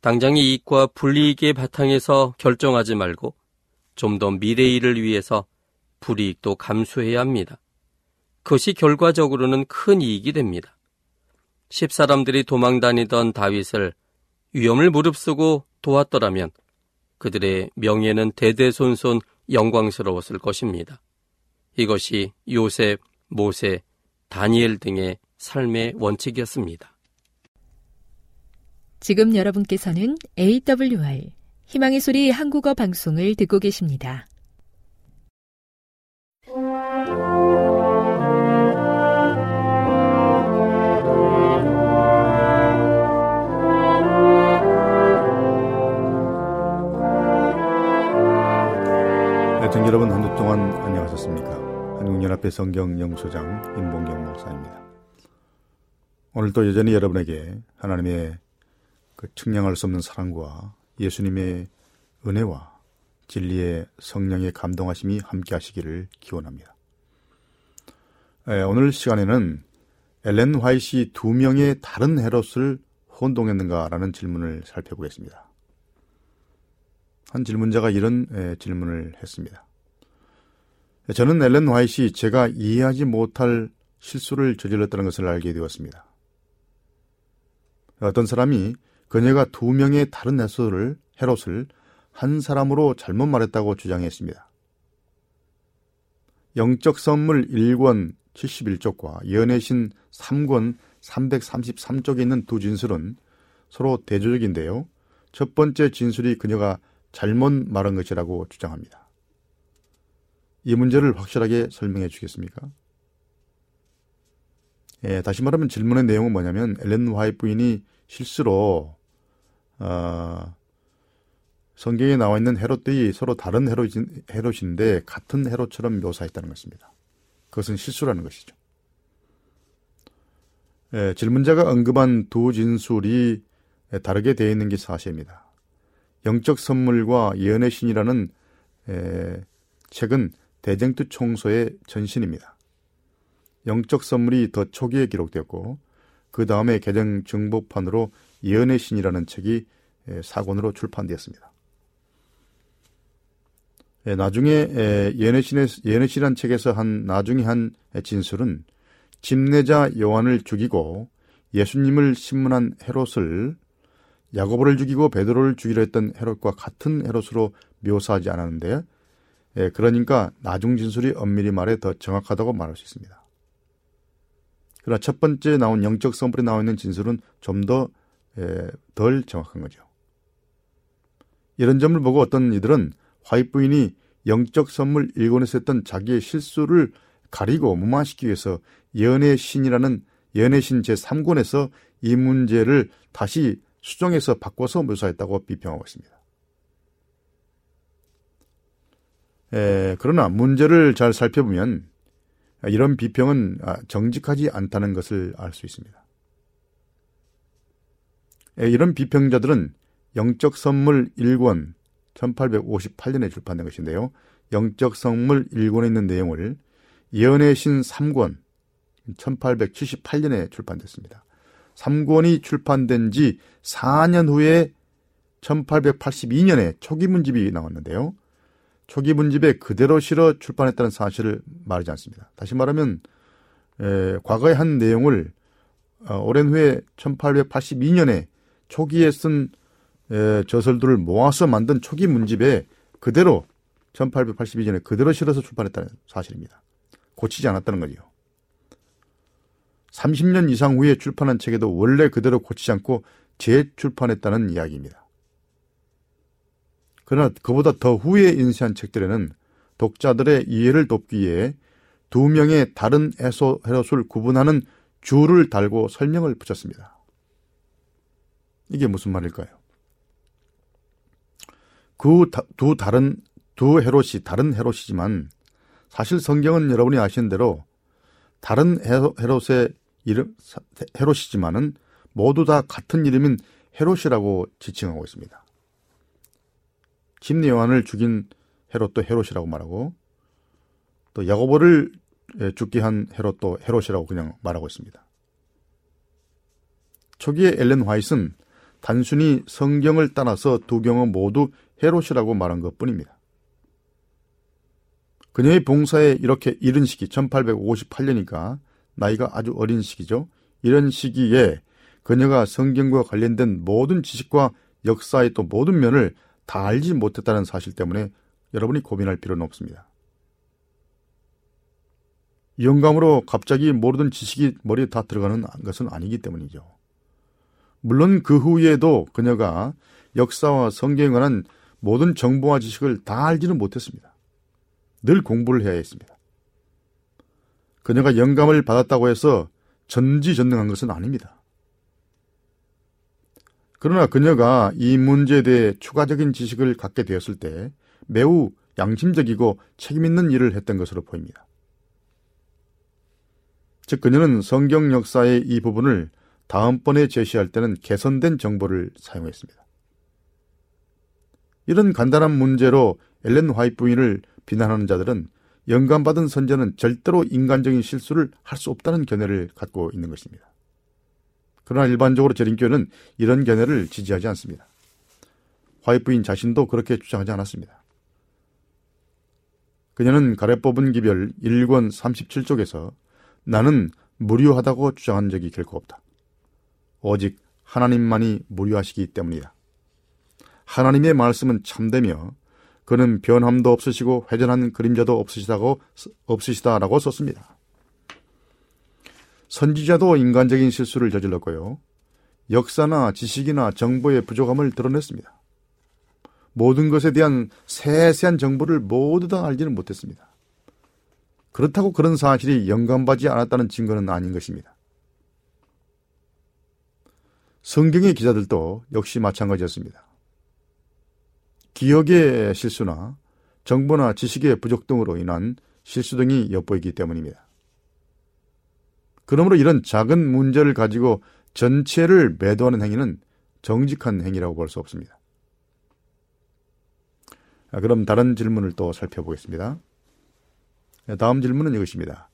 당장의 이익과 불이익의 바탕에서 결정하지 말고 좀 더 미래 일을 위해서 불이익도 감수해야 합니다. 그것이 결과적으로는 큰 이익이 됩니다. 십사람들이 도망 다니던 다윗을 위험을 무릅쓰고 도왔더라면 그들의 명예는 대대손손 영광스러웠을 것입니다. 이것이 요셉, 모세, 다니엘 등의 삶의 원칙이었습니다. 지금 여러분께서는 AWR 희망의 소리 한국어 방송을 듣고 계십니다. 애청 여러분 한 주 동안 안녕하셨습니까? 한국연합회 성경연구소장 임봉경 목사입니다. 오늘도 여전히 여러분에게 하나님의 그 측량할 수 없는 사랑과 예수님의 은혜와 진리의 성령의 감동하심이 함께 하시기를 기원합니다. 에, 오늘 시간에는 엘렌 화이시 두 명의 다른 헤롯을 혼동했는가라는 질문을 살펴보겠습니다. 한 질문자가 이런 에, 질문을 했습니다. 저는 엘렌 화이시 제가 이해하지 못할 실수를 저질렀다는 것을 알게 되었습니다. 어떤 사람이 그녀가 두 명의 다른 헤롯을, 헤롯을 한 사람으로 잘못 말했다고 주장했습니다. 영적 선물 1권 71쪽과 연애신 3권 333쪽에 있는 두 진술은 서로 대조적인데요. 첫 번째 진술이 그녀가 잘못 말한 것이라고 주장합니다. 이 문제를 확실하게 설명해 주겠습니까? 예, 다시 말하면 질문의 내용은 뭐냐면 엘렌 화이트 부인이 실수로 어, 성경에 나와 있는 헤롯들이 서로 다른 헤롯, 헤롯인데 같은 헤롯처럼 묘사했다는 것입니다. 그것은 실수라는 것이죠. 예, 질문자가 언급한 두 진술이 다르게 되어 있는 게 사실입니다. 영적 선물과 예언의 신이라는 에, 책은 대쟁투 총소의 전신입니다. 영적 선물이 더 초기에 기록되었고 그 다음에 개정 정보판으로 예언의 신이라는 책이 사권으로 출판되었습니다. 나중에 예언의 신의 예언의 신이라는 책에서 한 나중에 한 진술은 집내자 요한을 죽이고 예수님을 신문한 헤롯을 야고보를 죽이고 베드로를 죽이려 했던 헤롯과 같은 헤롯으로 묘사하지 않았는데 예, 그러니까 나중 진술이 엄밀히 말해 더 정확하다고 말할 수 있습니다. 그러나 첫 번째 나온 영적 선물에 나와 있는 진술은 좀 더 덜 예, 정확한 거죠. 이런 점을 보고 어떤 이들은 화이트 부인이 영적 선물 일권에서 했던 자기의 실수를 가리고 무마시키기 위해서 연애 신이라는 연애 신 제3권에서 이 문제를 다시 수정해서 바꿔서 묘사했다고 비평하고 있습니다. 에, 그러나 문제를 잘 살펴보면 이런 비평은 아, 정직하지 않다는 것을 알 수 있습니다. 에, 이런 비평자들은 영적 선물 1권 1858년에 출판된 것인데요. 영적 선물 1권에 있는 내용을 예언의 신 3권 1878년에 출판됐습니다. 3권이 출판된 지 4년 후에 1882년에 초기 문집이 나왔는데요. 초기 문집에 그대로 실어 출판했다는 사실을 말하지 않습니다. 다시 말하면 에, 과거의 한 내용을 어, 오랜 후에 1882년에 초기에 쓴 에, 저설들을 모아서 만든 초기 문집에 그대로 1882년에 그대로 실어서 출판했다는 사실입니다. 고치지 않았다는 거지요. 30년 이상 후에 출판한 책에도 원래 그대로 고치지 않고 재출판했다는 이야기입니다. 그러나 그보다 더 후에 인쇄한 책들에는 독자들의 이해를 돕기 위해 두 명의 다른 해소, 해로술 구분하는 줄을 달고 설명을 붙였습니다. 이게 무슨 말일까요? 그 두 다른 두 헤롯이 다른 헤롯이지만 사실 성경은 여러분이 아시는 대로 다른 헤롯의 이름 헤롯이지만은 모두 다 같은 이름인 헤롯이라고 지칭하고 있습니다. 침례 요한을 죽인 헤롯도 헤롯이라고 말하고 또 야고보를 죽게 한 헤롯도 헤롯이라고 그냥 말하고 있습니다. 초기에 엘렌 화이트는 단순히 성경을 따라서 두 경우 모두 헤롯이라고 말한 것 뿐입니다. 그녀의 봉사에 이렇게 이른 시기, 1858년이니까 나이가 아주 어린 시기죠. 이런 시기에 그녀가 성경과 관련된 모든 지식과 역사의 또 모든 면을 다 알지 못했다는 사실 때문에 여러분이 고민할 필요는 없습니다. 영감으로 갑자기 모르던 지식이 머리에 다 들어가는 것은 아니기 때문이죠. 물론 그 후에도 그녀가 역사와 성경에 관한 모든 정보와 지식을 다 알지는 못했습니다. 늘 공부를 해야 했습니다. 그녀가 영감을 받았다고 해서 전지전능한 것은 아닙니다. 그러나 그녀가 이 문제에 대해 추가적인 지식을 갖게 되었을 때 매우 양심적이고 책임있는 일을 했던 것으로 보입니다. 즉, 그녀는 성경 역사의 이 부분을 다음번에 제시할 때는 개선된 정보를 사용했습니다. 이런 간단한 문제로 엘렌 화이트 부인을 비난하는 자들은 영감받은 선자는 절대로 인간적인 실수를 할 수 없다는 견해를 갖고 있는 것입니다. 그러나 일반적으로 재림교는 이런 견해를 지지하지 않습니다. 화이트 부인 자신도 그렇게 주장하지 않았습니다. 그녀는 가래 뽑은 기별 1권 37쪽에서 나는 무료하다고 주장한 적이 결코 없다. 오직 하나님만이 무료하시기 때문이다. 하나님의 말씀은 참되며 그는 변함도 없으시고 회전한 그림자도 없으시다고 없으시다라고 썼습니다. 선지자도 인간적인 실수를 저질렀고요. 역사나 지식이나 정보의 부족함을 드러냈습니다. 모든 것에 대한 세세한 정보를 모두 다 알지는 못했습니다. 그렇다고 그런 사실이 영감받지 않았다는 증거는 아닌 것입니다. 성경의 기자들도 역시 마찬가지였습니다. 기억의 실수나 정보나 지식의 부족 등으로 인한 실수 등이 엿보이기 때문입니다. 그러므로 이런 작은 문제를 가지고 전체를 매도하는 행위는 정직한 행위라고 볼 수 없습니다. 그럼 다른 질문을 또 살펴보겠습니다. 다음 질문은 이것입니다.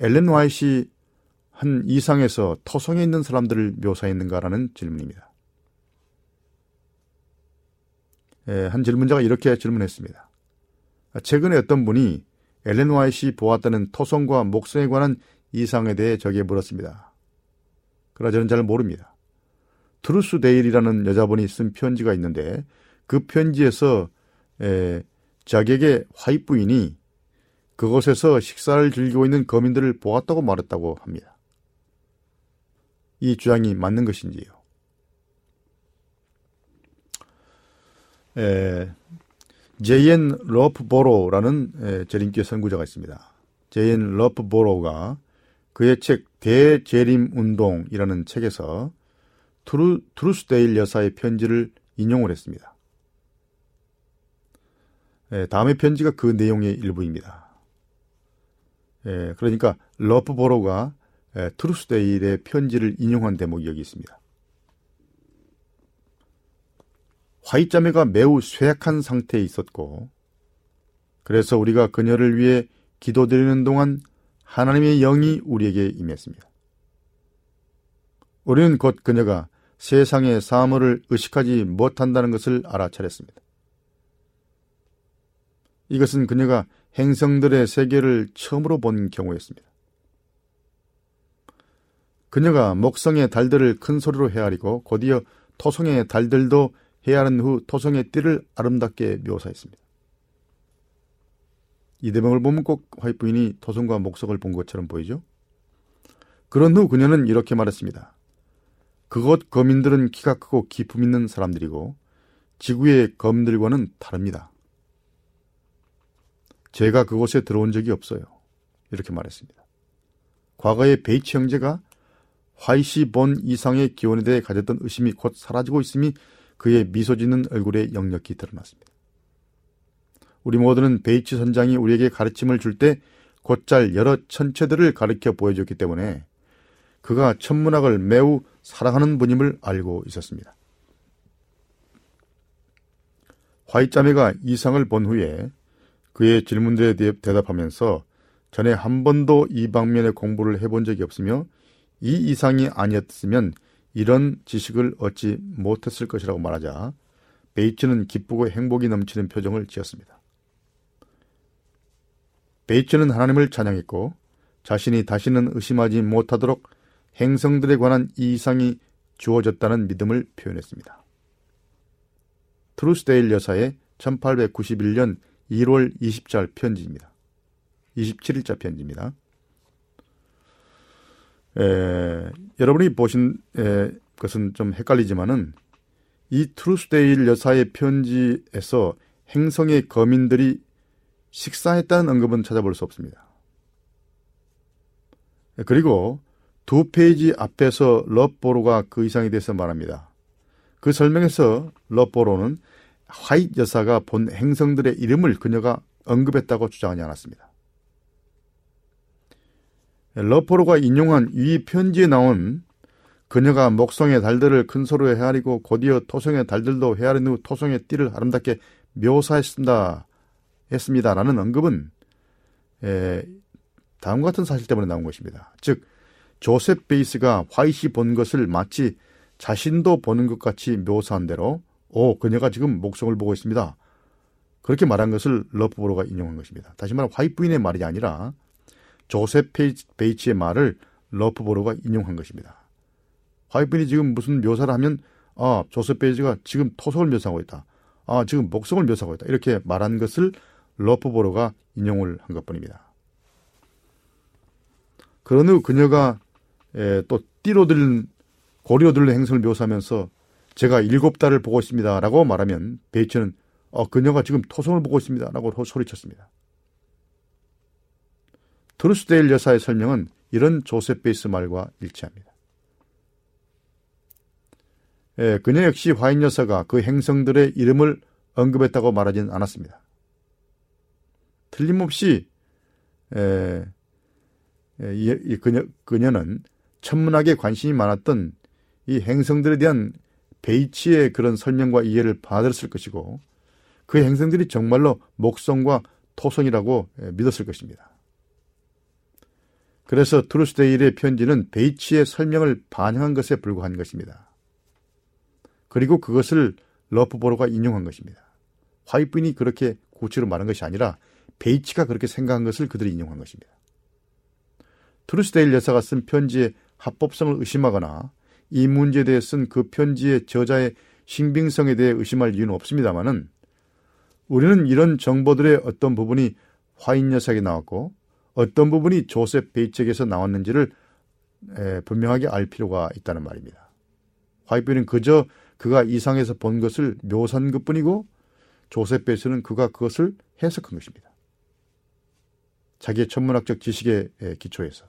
엘렌 와이시 한 이상에서 토성에 있는 사람들을 묘사했는가라는 질문입니다. 예, 한 질문자가 이렇게 질문했습니다. 최근에 어떤 분이 엘렌 화잇이 보았다는 토성과 목성에 관한 이상에 대해 저에게 물었습니다. 그러나 저는 잘 모릅니다. 트루스데일이라는 여자분이 쓴 편지가 있는데 그 편지에서 에, 자객의 화잇 부인이 그곳에서 식사를 즐기고 있는 거민들을 보았다고 말했다고 합니다. 이 주장이 맞는 것인지요? 에, 제이엔 러프보로라는 재림교 선구자가 있습니다. 제이엔 러프보로가 그의 책 대재림 운동이라는 책에서 트루, 트루스데일 여사의 편지를 인용을 했습니다. 에, 다음의 편지가 그 내용의 일부입니다. 에, 그러니까 러프보로가 트루스데일의 편지를 인용한 대목이 여기 있습니다. 화이자매가 매우 쇠약한 상태에 있었고 그래서 우리가 그녀를 위해 기도드리는 동안 하나님의 영이 우리에게 임했습니다. 우리는 곧 그녀가 세상의 사물을 의식하지 못한다는 것을 알아차렸습니다. 이것은 그녀가 행성들의 세계를 처음으로 본 경우였습니다. 그녀가 목성의 달들을 큰 소리로 헤아리고 곧이어 토성의 달들도 해하는 후 토성의 띠를 아름답게 묘사했습니다. 이 대목을 보면 꼭 화이트 부인이 토성과 목석을 본 것처럼 보이죠. 그런 후 그녀는 이렇게 말했습니다. 그곳 거민들은 키가 크고 기품 있는 사람들이고 지구의 검들과는 다릅니다. 제가 그곳에 들어온 적이 없어요. 이렇게 말했습니다. 과거에 베이치 형제가 화이시 본 이상의 기원에 대해 가졌던 의심이 곧 사라지고 있음이 그의 미소 짓는 얼굴에 역력히 드러났습니다. 우리 모두는 베이치 선장이 우리에게 가르침을 줄 때 곧잘 여러 천체들을 가르쳐 보여줬기 때문에 그가 천문학을 매우 사랑하는 분임을 알고 있었습니다. 화이자매가 이상을 본 후에 그의 질문들에 대답하면서 전에 한 번도 이 방면의 공부를 해본 적이 없으며 이 이상이 아니었으면 이런 지식을 얻지 못했을 것이라고 말하자 베이츠는 기쁘고 행복이 넘치는 표정을 지었습니다. 베이츠는 하나님을 찬양했고 자신이 다시는 의심하지 못하도록 행성들에 관한 이 이상이 주어졌다는 믿음을 표현했습니다. 트루스데일 여사의 1891년 1월 20절 편지입니다. 27일자 편지입니다. 에, 여러분이 보신 에, 것은 좀 헷갈리지만은 이 트루스데일 여사의 편지에서 행성의 거민들이 식사했다는 언급은 찾아볼 수 없습니다. 그리고 두 페이지 앞에서 러프보로가 그 이상에 대해서 말합니다. 그 설명에서 러보로는 화이트 여사가 본 행성들의 이름을 그녀가 언급했다고 주장하지 않았습니다. 러포로가 인용한 이 편지에 나온 그녀가 목성의 달들을 큰 소로 헤아리고 곧이어 토성의 달들도 헤아린 후 토성의 띠를 아름답게 묘사했습니다. 했습니다라는 언급은 에, 다음과 같은 사실 때문에 나온 것입니다. 즉 조셉 베이츠가 화잇이 본 것을 마치 자신도 보는 것 같이 묘사한 대로 오 그녀가 지금 목성을 보고 있습니다. 그렇게 말한 것을 러프보로가 인용한 것입니다. 다시 말하면 화이트 부인의 말이 아니라 조셉 베이츠의 말을 러프보로가 인용한 것입니다. 화이트 부인이 지금 무슨 묘사를 하면 아 조셉 베이츠가 지금 토성을 묘사하고 있다. 아 지금 목성을 묘사하고 있다. 이렇게 말한 것을 러프보로가 인용을 한 것뿐입니다. 그런 후 그녀가 에, 또 띠로 둘린 고리로 둘린 행성을 묘사하면서 제가 일곱 달을 보고 있습니다. 라고 말하면 베이츠는 어, 그녀가 지금 토성을 보고 있습니다. 라고 소리쳤습니다. 트루스데일 여사의 설명은 이런 조셉 베이츠 말과 일치합니다. 예, 그녀 역시 화잇 여사가 그 행성들의 이름을 언급했다고 말하지는 않았습니다. 틀림없이 에, 에, 이, 이 그녀, 그녀는 천문학에 관심이 많았던 이 행성들에 대한 베이치의 그런 설명과 이해를 받았을 것이고 그 행성들이 정말로 목성과 토성이라고 믿었을 것입니다. 그래서 트루스데일의 편지는 베이치의 설명을 반영한 것에 불과한 것입니다. 그리고 그것을 러프보로가 인용한 것입니다. 화이트 부인이 그렇게 구체로 말한 것이 아니라 베이츠가 그렇게 생각한 것을 그들이 인용한 것입니다. 트루스데일 여사가 쓴 편지의 합법성을 의심하거나 이 문제에 대해 쓴 그 편지의 저자의 신빙성에 대해 의심할 이유는 없습니다만은 우리는 이런 정보들의 어떤 부분이 화잇 여사에게 나왔고 어떤 부분이 조셉 베이츠에게서 나왔는지를 에, 분명하게 알 필요가 있다는 말입니다. 화이트는 그저 그가 이상에서 본 것을 묘사한 것뿐이고 조셉 베이츠는 그가 그것을 해석한 것입니다. 자기의 천문학적 지식에 기초해서.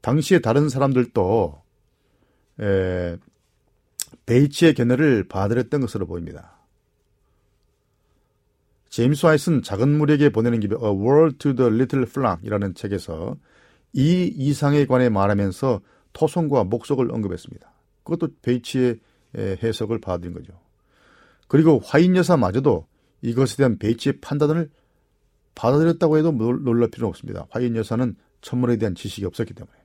당시에 다른 사람들도 에, 베이츠의 견해를 받아들였던 것으로 보입니다. 제임스 와이스는 작은 무리에게 보내는 기별 A World to the Little Flock이라는 책에서 이 이상에 관해 말하면서 토성과 목석을 언급했습니다. 그것도 베이츠의 해석을 받아들인 거죠. 그리고 화인 여사마저도 이것에 대한 베이츠의 판단을 받아들였다고 해도 놀랄 필요는 없습니다. 화인 여사는 천문에 대한 지식이 없었기 때문에.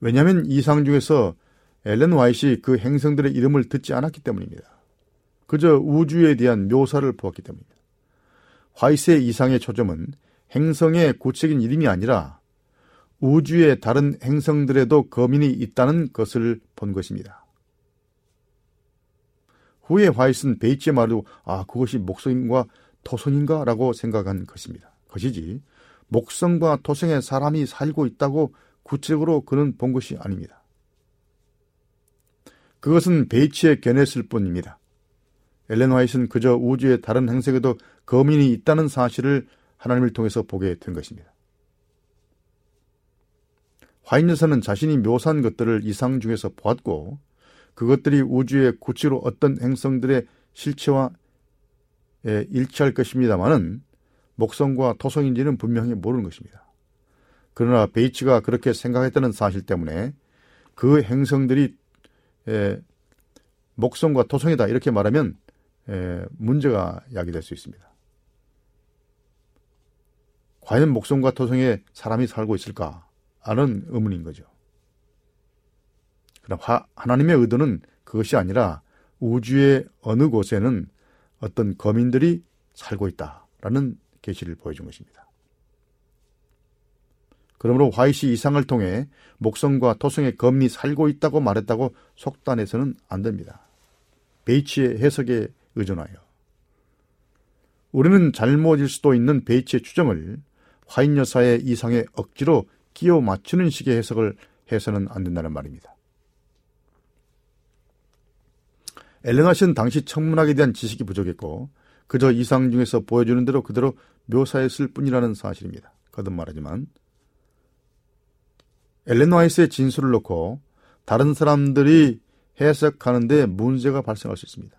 왜냐하면 이상 중에서 엘렌 와이시 그 행성들의 이름을 듣지 않았기 때문입니다. 그저 우주에 대한 묘사를 보았기 때문입니다. 화이스의 이상의 초점은 행성의 구체적인 이름이 아니라 우주의 다른 행성들에도 거민이 있다는 것을 본 것입니다. 후에 화이스는 베이츠의 말로 아 그것이 목성과 토성인가 라고 생각한 것입니다. 것이지 목성과 토성에 사람이 살고 있다고 구체적으로 그는 본 것이 아닙니다. 그것은 베이츠에 견했을 뿐입니다. 엘렌 화이트는 그저 우주의 다른 행색에도 거민이 있다는 사실을 하나님을 통해서 보게 된 것입니다. 화인 여사는 자신이 묘사한 것들을 이상 중에서 보았고 그것들이 우주의 구체로 어떤 행성들의 실체와 일치할 것입니다마는 목성과 토성인지는 분명히 모르는 것입니다. 그러나 베이츠가 그렇게 생각했다는 사실 때문에 그 행성들이 목성과 토성이다 이렇게 말하면 문제가 야기될 수 있습니다. 과연 목성과 토성에 사람이 살고 있을까? 하는 의문인 거죠. 그럼 하나님의 의도는 그것이 아니라 우주의 어느 곳에는 어떤 거민들이 살고 있다라는 계시를 보여준 것입니다. 그러므로 화이시 이상을 통해 목성과 토성의 검이 살고 있다고 말했다고 속단해서는 안 됩니다. 베이치의 해석에 의존하여. 우리는 잘못일 수도 있는 베이치의 추정을 화인 여사의 이상에 억지로 끼워 맞추는 식의 해석을 해서는 안 된다는 말입니다. 엘레나시는 당시 천문학에 대한 지식이 부족했고 그저 이상 중에서 보여주는 대로 그대로 묘사했을 뿐이라는 사실입니다. 거듭 말하지만 엘렌 와이스의 진술을 놓고 다른 사람들이 해석하는데 문제가 발생할 수 있습니다.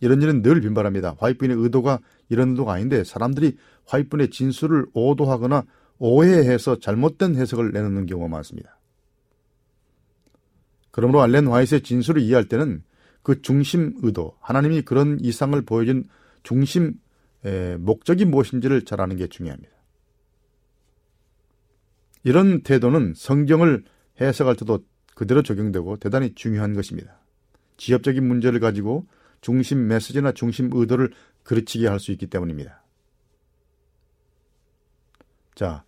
이런 일은 늘 빈발합니다. 화이트분의 의도가 이런 의도가 아닌데 사람들이 화이트분의 진술을 오도하거나 오해해서 잘못된 해석을 내놓는 경우가 많습니다. 그러므로 알렌 화이트의 진술을 이해할 때는 그 중심 의도, 하나님이 그런 이상을 보여준 중심 목적이 무엇인지를 잘 아는 게 중요합니다. 이런 태도는 성경을 해석할 때도 그대로 적용되고 대단히 중요한 것입니다. 지엽적인 문제를 가지고 중심 메시지나 중심 의도를 그르치게 할 수 있기 때문입니다. 자,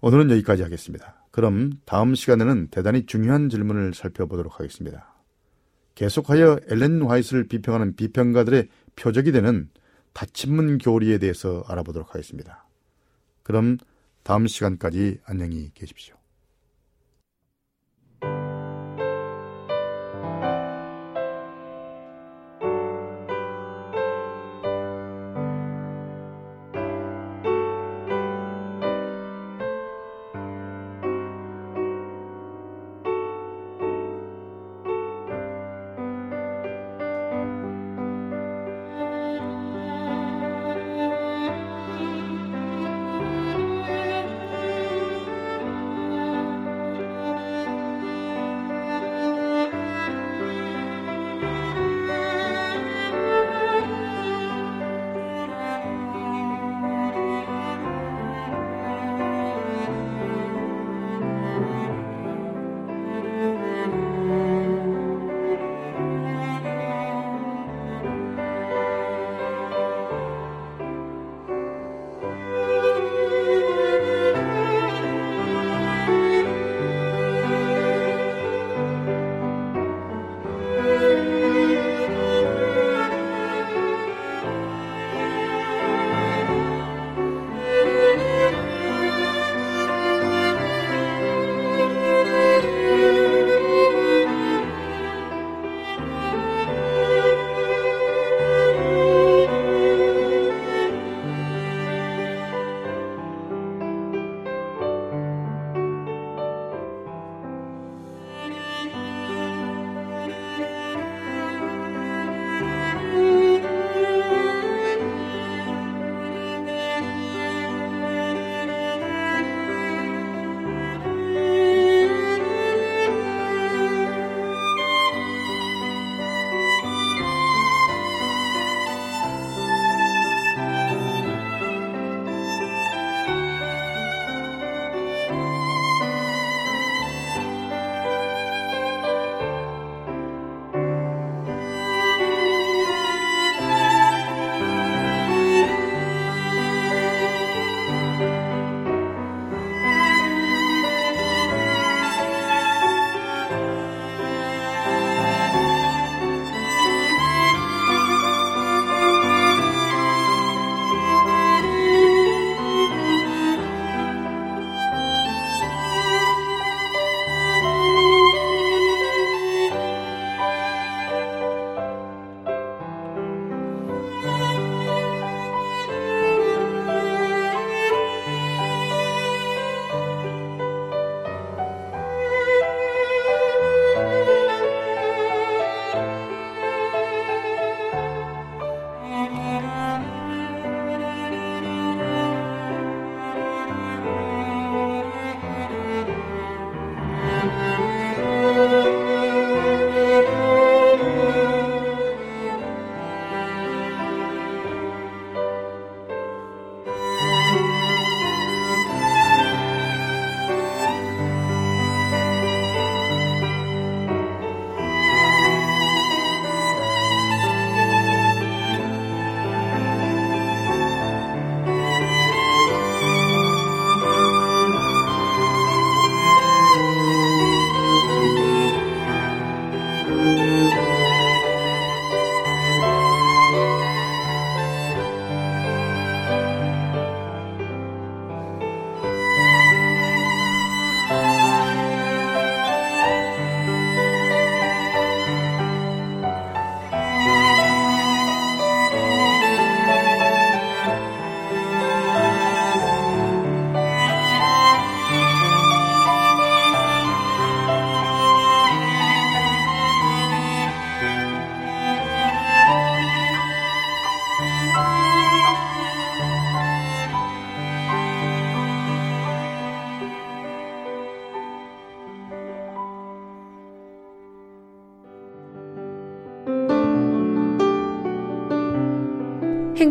오늘은 여기까지 하겠습니다. 그럼 다음 시간에는 대단히 중요한 질문을 살펴보도록 하겠습니다. 계속하여 엘렌 화이트를 비평하는 비평가들의 표적이 되는 닫힌문 교리에 대해서 알아보도록 하겠습니다. 그럼 다음 시간까지 안녕히 계십시오.